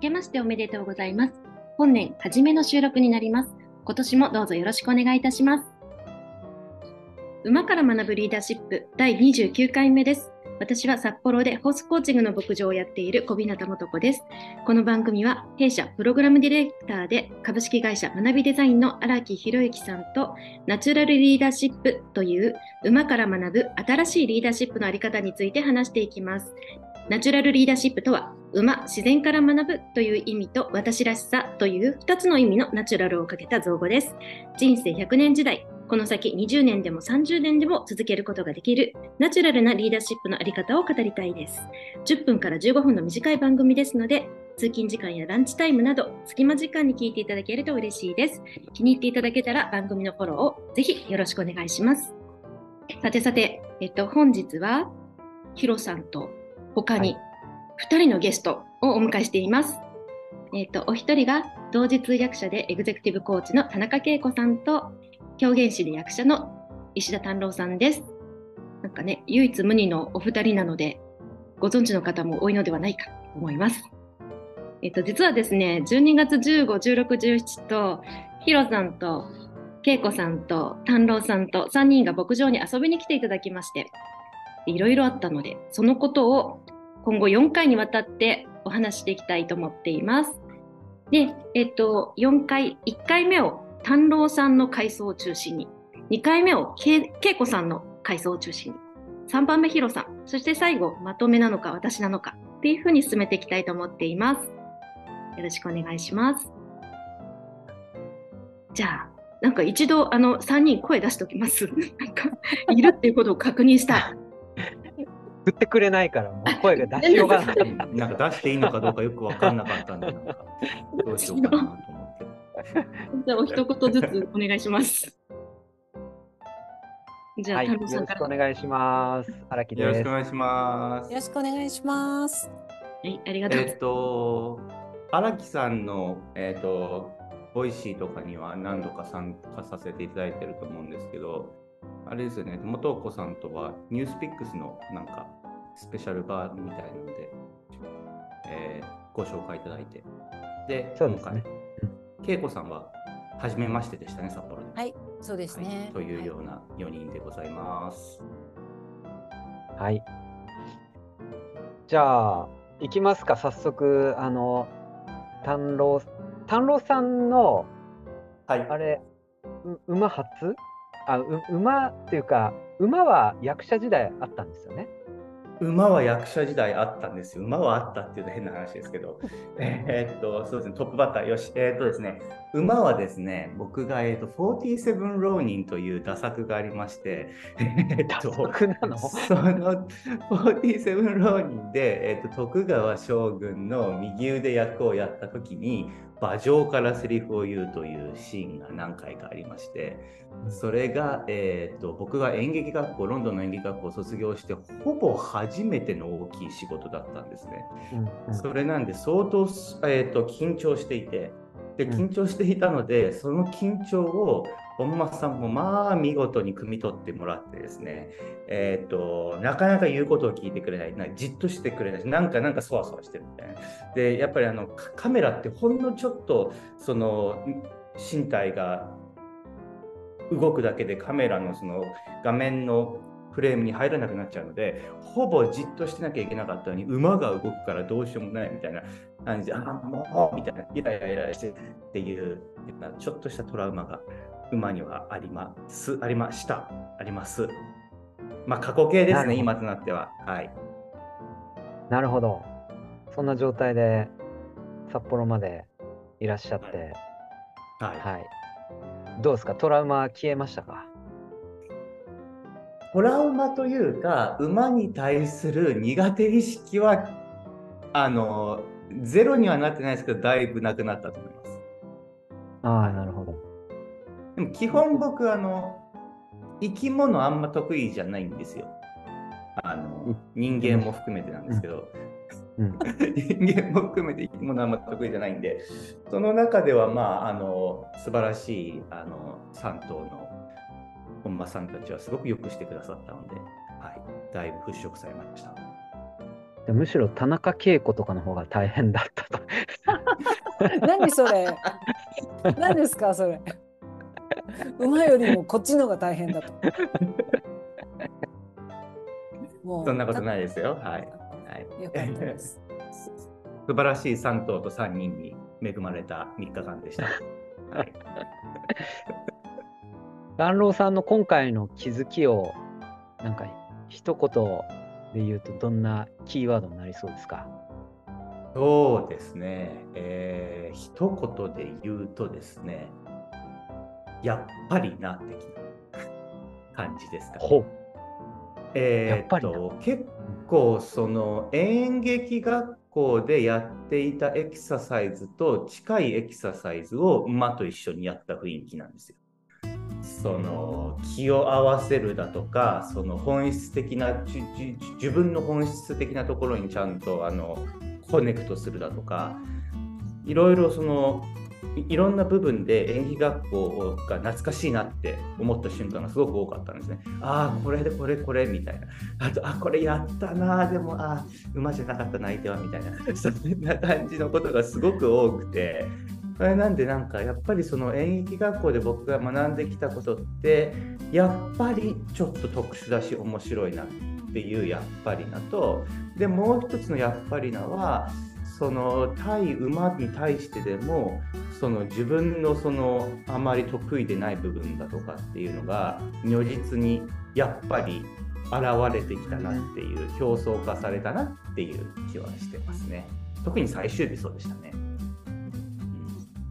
けましておめでとうございます。本年初めの収録になります。今年もどうぞよろしくお願いいたします。馬から学ぶリーダーシップ第29回目です。私は札幌でホースコーチングの牧場をやっている小日向元子です。この番組は弊社プログラムディレクターで株式会社学びデザインの荒木博之さんとナチュラルリーダーシップという馬から学ぶ新しいリーダーシップのあり方について話していきます。ナチュラルリーダーシップとは馬、自然から学ぶという意味と私らしさという2つの意味のナチュラルをかけた造語です。人生100年時代、この先20年でも30年でも続けることができるナチュラルなリーダーシップのあり方を語りたいです。10分から15分の短い番組ですので、通勤時間やランチタイムなど、隙間時間に聞いていただけると嬉しいです。気に入っていただけたら番組のフォローをぜひよろしくお願いします。さてさて、えっと、本日はヒロさんと他に2人のゲストをお迎えしています。えっと、お一人が同時通訳者でエグゼクティブコーチの田中恵子さんと狂言師で役者の石田丹郎さんです。なんかね、唯一無二のお二人なので、ご存知の方も多いのではないかと思います。えっと、実はですね、12月15、16、17と、ヒロさんと、恵子さんと、丹郎さんと3人が牧場に遊びに来ていただきまして、いろいろあったので、そのことを今後4回にわたってお話していきたいと思っています。で、えっと、4回、1回目を丹郎さんの回想を中心に、2回目を恵子さんの回想を中心に、3番目ヒロさん、そして最後、まとめなのか私なのかっていうふうに進めていきたいと思っています。よろしくお願いします。じゃあ、なんか一度あの3人声出しておきます。なんかいるっていうことを確認したい。振ってくれないから、もう声が出しようがなかった。なんか出していいのかどうかよく分かんなかったんで、なんかどうしようかなと思って。じゃあ、お一言ずつお願いします。じゃあ、はい、よろしくお願いします。荒木です。よろしくお願いします。よろしくお願いします。はい、ありがとうございます。えっと、荒木さんの、えっと、ボイシーとかには何度か参加させていただいてると思うんですけど、あれですよね、元子さんとはニュースピックスのなんかスペシャルバーみたいなので、えー、ご紹介いただいて。で、そうですね、恵子さんは初めましてでしたね、札幌で。はい、そうですね。はい、というような4人でございます。はい。じゃあ、いきますか、早速、あの、丹郎、丹郎さんの、はい、あれ、馬初？あう馬っていうか馬は役者時代あったんですよね。馬は役者時代あったんですよ。馬はあったっていうと変な話ですけど。えー、っと、そうですね、トップバッター、よし。えー、っとですね、馬はですね、僕が、えー、っと、47浪人という打作がありまして、えー、っと、なの？その47浪人で、えー、っと、徳川将軍の右腕役をやった時に、馬上からセリフを言うというシーンが何回かありまして、それが、えーと、僕が演劇学校、ロンドンの演劇学校を卒業して、ほぼ初めての大きい仕事だったんですね。うんうん、それなんで、相当、えーと、緊張していて、で緊張していたので、その緊張を本間さんもまあ見事に汲み取ってもらってですね、えっ、ー、と、なかなか言うことを聞いてくれない、なじっとしてくれないし、なんかなんかそわそわしてるみたいな。で、やっぱりあのカメラってほんのちょっとその身体が動くだけでカメラのその画面のフレームに入らなくなっちゃうので、ほぼじっとしてなきゃいけなかったのに、馬が動くからどうしようもないみたいな感じで、あ、もうみたいな、イライライラしてっていう、ちょっとしたトラウマが馬にはあります、ありました、あります。まあ、過去形ですね、今となっては。はい。なるほど。そんな状態で札幌までいらっしゃって、はい。はい、どうですか？トラウマ消えましたか？トラウマというか、馬に対する苦手意識は、あの、ゼロにはなってないですけど、だいぶなくなったと思います。ああ、なるほど。でも基本僕、あの、生き物あんま得意じゃないんですよ。あの人間も含めてなんですけど、うん、人間も含めて生き物あんま得意じゃないんで、その中では、まあ、あの素晴らしいあの3頭の本間さんたちはすごくよくしてくださったので、はい、だいぶ払拭されました。むしろ田中恵子とかの方が大変だったと。何それ？何ですかそれ？馬よりもこっちのが大変だと。もうそんなことないですよ。はい。はい、よかったです。素晴らしい3頭と3人に恵まれた3日間でした。はい。蘭郎さんの今回の気づきをなんか一言で言うとどんなキーワードになりそうですか？そうですね、えー、一言で言うとですね、やっぱりな的な感じですかね。えー、っと結構その演劇学校でやっていたエクササイズと近いエクササイズを馬と一緒にやった雰囲気なんですよ。その気を合わせるだとかその本質的な自分の本質的なところにちゃんとあのコネクトするだとかいろいろそのいろんな部分で演技学校が懐かしいなって思った瞬間がすごく多かったんですね。ああ、これでこれこれみたいな。あと、あこれやったな、でも、あ馬じゃなかったな、相手はみたいな。そんな感じのことがすごく多くて。それなんでなんかやっぱりその演劇学校で僕が学んできたことってやっぱりちょっと特殊だし面白いなっていうやっぱりなと。でもう一つのやっぱりなはその対馬に対してでもその自分のそのあまり得意でない部分だとかっていうのが如実にやっぱり現れてきたなっていう表層化されたなっていう気はしてますね。特に最終日そうでしたね。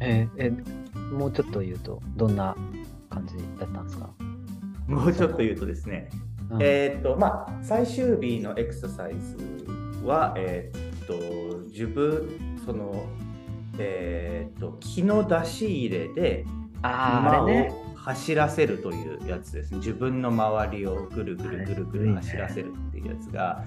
えー、えもうちょっと言うとどんな感じだったんですか？もうちょっと言うとですね、うん、えっ、とまあ最終日のエクササイズはえっ、と自分そのえっ、ー、と木の出し入れで馬を走らせるというやつですね、自分の周りをぐるぐるぐるぐる走らせるっていうやつが、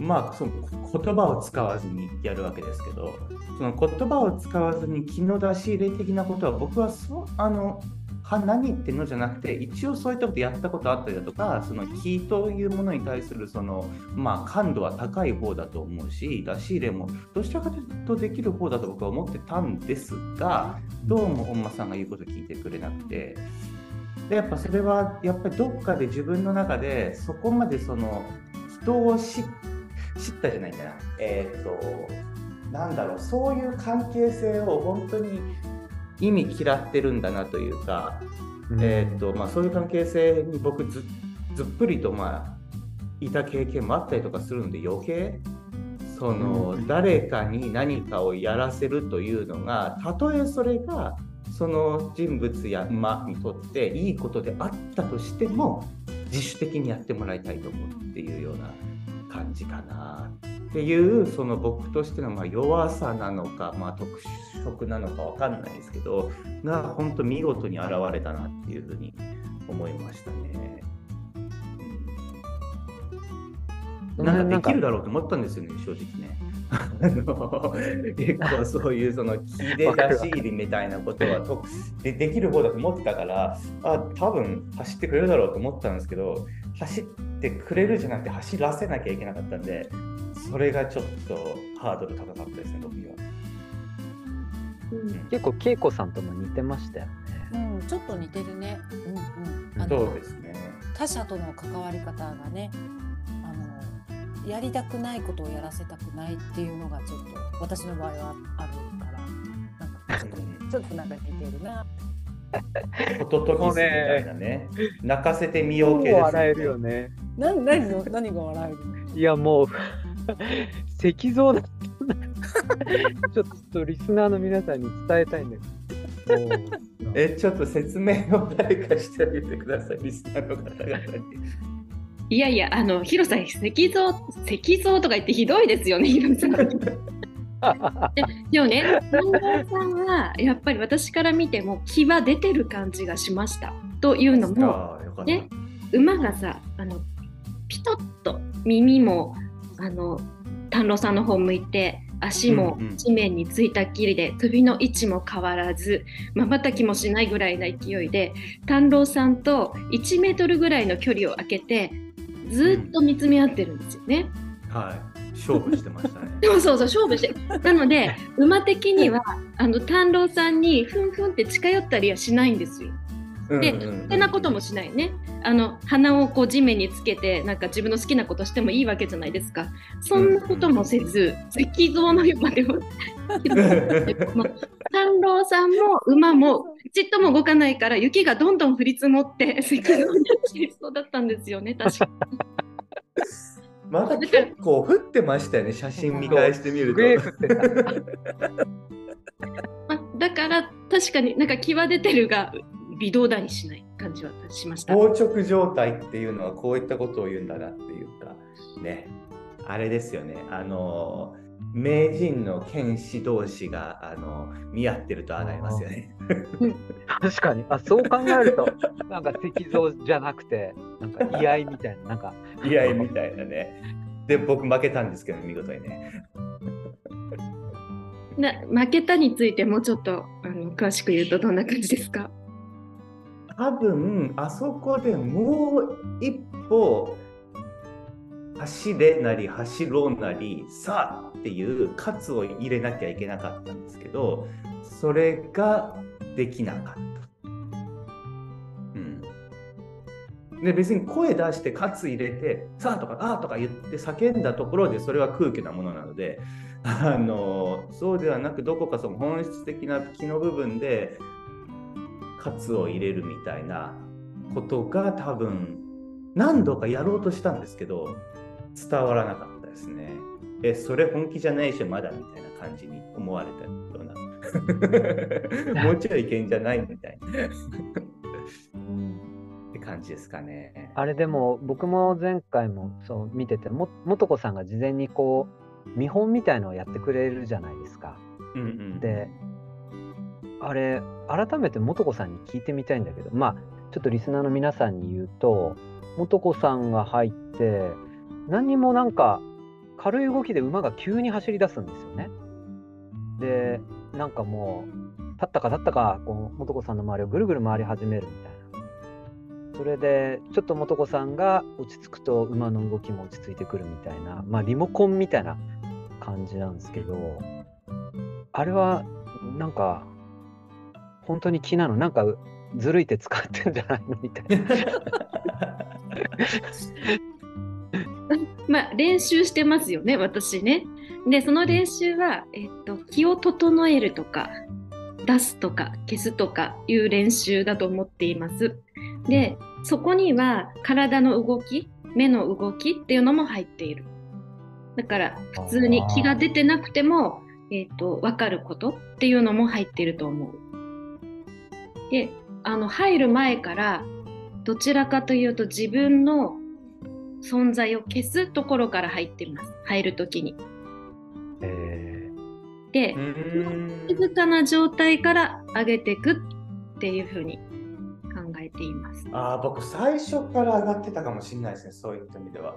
まあその言葉を使わずにやるわけですけどその言葉を使わずに気の出し入れ的なことは僕はそあのは何言ってんのじゃなくて一応そういったことやったことあったりだとかその気というものに対するその、まあ、感度は高い方だと思うし出し入れもどちらかというとできる方だと僕は思ってたんですがどうも本間さんが言うこと聞いてくれなくて。でやっぱそれはやっぱりどっかで自分の中でそこまでその人を知ったじゃないんだな。えっ、ー、となんだろうそういう関係性を本当に意味嫌ってるんだなというか、うん、えーとまあ、そういう関係性に僕ずっぷりと、まあ、いた経験もあったりとかするので余計その、うん、誰かに何かをやらせるというのがたとえそれがその人物や馬にとっていいことであったとしても自主的にやってもらいたいと思うっていうような感じかなっていうその僕としてのま弱さなのか、まあ、特色なのか分かんないですけどが本当見事に現れたなっていうふうに思いましたね。なんかできるだろうと思ったんですよね、正直ね。結構そういうその気で出し入りみたいなことはと でできる方だと思ってたからあ多分走ってくれるだろうと思ったんですけど走ってくれるじゃなくて走らせなきゃいけなかったんでそれがちょっとハードル高かったですね僕は、うん、結構恵子さんとも似てましたよね。うんちょっと似てるね。うんうん。そうですね。他者との関わり方がねあのやりたくないことをやらせたくないっていうのがちょっと私の場合はあるからなんかちょっとちょっとなんか似てるなホトトギスみたいなね。泣かせてみよう系です、ね。笑えるよね。何何の何が笑えるいやもう 石像だちょっとリスナーの皆さんに伝えたいんだけど。え、ちょっと説明を誰かしてあげてください、リスナーの方々に。いやいや、あの、ヒロさん、石像、石像とか言ってひどいですよね、ヒロさん。ででもね、近藤さんはやっぱり私から見ても気は出てる感じがしました。というのも、ね、馬がさあのピトッと耳もあの丹郎さんの方向いて足も地面についたっきりで、うんうん、首の位置も変わらずまばたきもしないぐらいな勢いで丹郎さんと1メートルぐらいの距離を空けてずっと見つめ合ってるんですよね。はい、勝負してましたね。そうそうそう勝負してなので馬的にはあの丹郎さんにふんふんって近寄ったりはしないんですよ。でうんうんうんそんなこともしないね。あの鼻をこう地面につけてなんか自分の好きなことしてもいいわけじゃないですか。そんなこともせず、石像の馬でも 丹郎さんも馬もちっとも動かないから雪がどんどん降り積もって石像になってそうだったんんですよね確かまだ結構降ってましたよね、写真見返してみると。だから確かになんか際出てるが微動だにしない感じはしました。硬直状態っていうのはこういったことを言うんだなっていうか、ね、あれですよね、あの、名人の剣士同士があの見合ってるとああなりますよね。確かに。あ、そう考えると、なんか石像じゃなくて、なんか居合みたいな、なんか、居合みたいなね。で、僕負けたんですけど、見事にね。な負けたについてもうちょっとあの詳しく言うとどんな感じですか？多分あそこでもう一歩走れなり走ろうなりさあっていう喝を入れなきゃいけなかったんですけどそれができなかった。うん、で別に声出して喝入れてさあとかああとか言って叫んだところでそれは空虚なものなのであのそうではなくどこかその本質的な気の部分でカツを入れるみたいなことが多分何度かやろうとしたんですけど伝わらなかったですね。え、それ本気じゃないしまだみたいな感じに思われたような。もうちょいいけんじゃないみたいな。って感じですかね。あれでも僕も前回もそう見てても素子さんが事前にこう見本みたいのをやってくれるじゃないですか。うんうん、であれ改めて素子さんに聞いてみたいんだけどまあちょっとリスナーの皆さんに言うと素子さんが入って何にもなんか軽い動きで馬が急に走り出すんですよね。でなんかもう立ったか立ったかこう素子さんの周りをぐるぐる回り始めるみたいな。それでちょっと素子さんが落ち着くと馬の動きも落ち着いてくるみたいなまあリモコンみたいな感じなんですけどあれはなんか本当に気なの？なんかずるいって使ってんじゃないの？みたいな。まあ練習してますよね私ね。でその練習は、えっと、気を整えるとか出すとか消すとかいう練習だと思っています。でそこには体の動き目の動きっていうのも入っている。だから普通に気が出てなくても、えっと分かることっていうのも入っていると思う。であの入る前からどちらかというと自分の存在を消すところから入っています入るときに。えでうーん静かな状態から上げていくっていうふうに考えています。あー僕最初から上がってたかもしれないですねそういった意味では。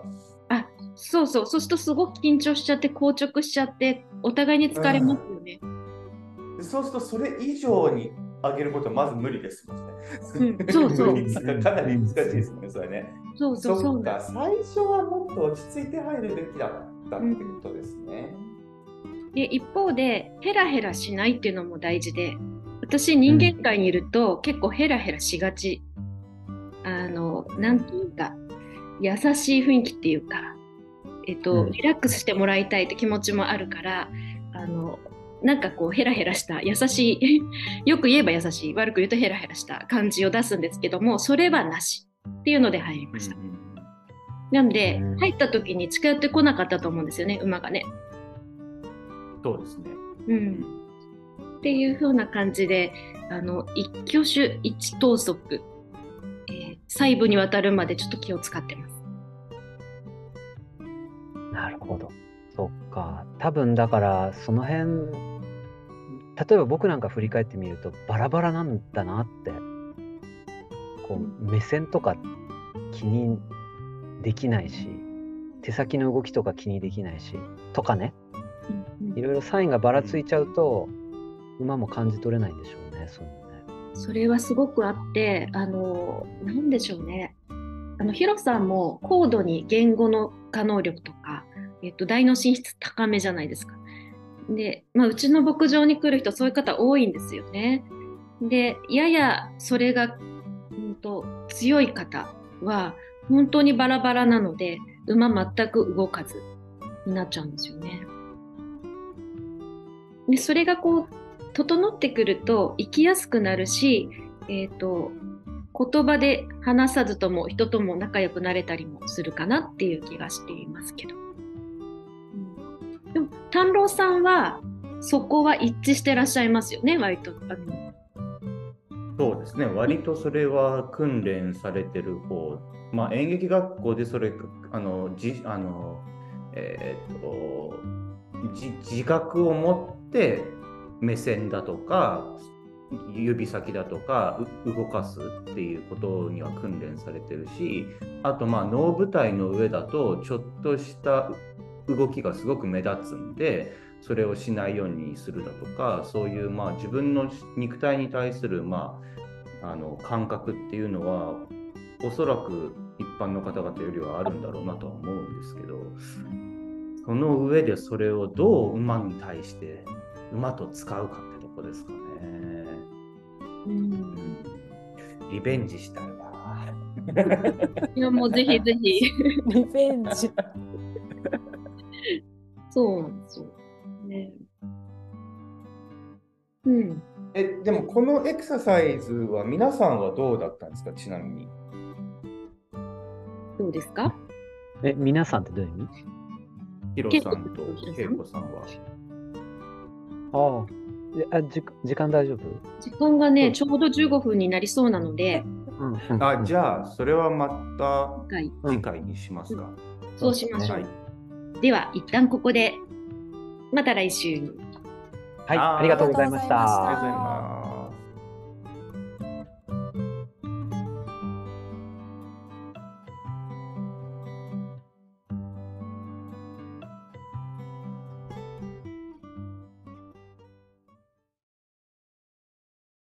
そうそうそうするとすごく緊張しちゃって硬直しちゃってお互いに疲れますよね。でそうするとそれ以上に上げることはまず無理ですもんね。うんそうそう かかなり難しいですねそれね。そうそうそう最初はもっと落ち着いて入るべきだったってことですね。で一方でヘラヘラしないっていうのも大事で私人間界にいると結構ヘラヘラしがちあのなんていうか優しい雰囲気っていうか、えっとうんリラックスしてもらいたいって気持ちもあるからあのなんかこうヘラヘラした優しい よく言えば優しい悪く言うとヘラヘラした感じを出すんですけどもそれはなしっていうので入りました。なんでうん入った時に近寄ってこなかったと思うんですよね馬がね。そうですね。うんっていう風な感じであの一挙手一投足、えー細部にわたるまでちょっと気を使ってます。なるほど。そっか。多分だからその辺例えば僕なんか振り返ってみるとバラバラなんだなってこう目線とか気にできないし手先の動きとか気にできないしとかねいろいろサインがばらついちゃうと馬も感じ取れないんでしょうね。そうねそれはすごくあってあのなんでしょうねあのヒロさんも高度に言語の可能力とかえっと、大脳進出高めじゃないですか。で、まあ、うちの牧場に来る人そういう方多いんですよね。でややそれが、うん、と強い方は本当にバラバラなので馬全く動かずになっちゃうんですよね。でそれがこう整ってくると生きやすくなるし、えーと、言葉で話さずとも人とも仲良くなれたりもするかなっていう気がしていますけど。でも丹郎さんはそこは一致してらっしゃいますよね割とあの。そうですね、割とそれは訓練されてる方、まあ、演劇学校でそれ、あのじあのえー、っと自覚を持って目線だとか指先だとか動かすっていうことには訓練されてるしあとまあ能舞台の上だとちょっとした動きがすごく目立つんでそれをしないようにするだとかそういうまあ自分の肉体に対するまああの感覚っていうのはおそらく一般の方々よりはあるんだろうなとは思うんですけどその上でそれをどう馬に対して馬と使うかってとこですかね。うんリベンジしたいな。いやもうぜひぜひ。リベンジ。そうなんですよ。ね。うん。え、でもこのエクササイズは皆さんはどうだったんですか、ちなみに。どうですか？え、皆さんってどういう意味？ヒロさんとケイコさんは。ああ。あじ時間大丈夫？時間がね、ちょうど15分になりそうなので。うん、あじゃあ、それはまた次回にしますか。うん、そうしましょう。はい、では、一旦ここでまた来週。はい、ありがとうございました。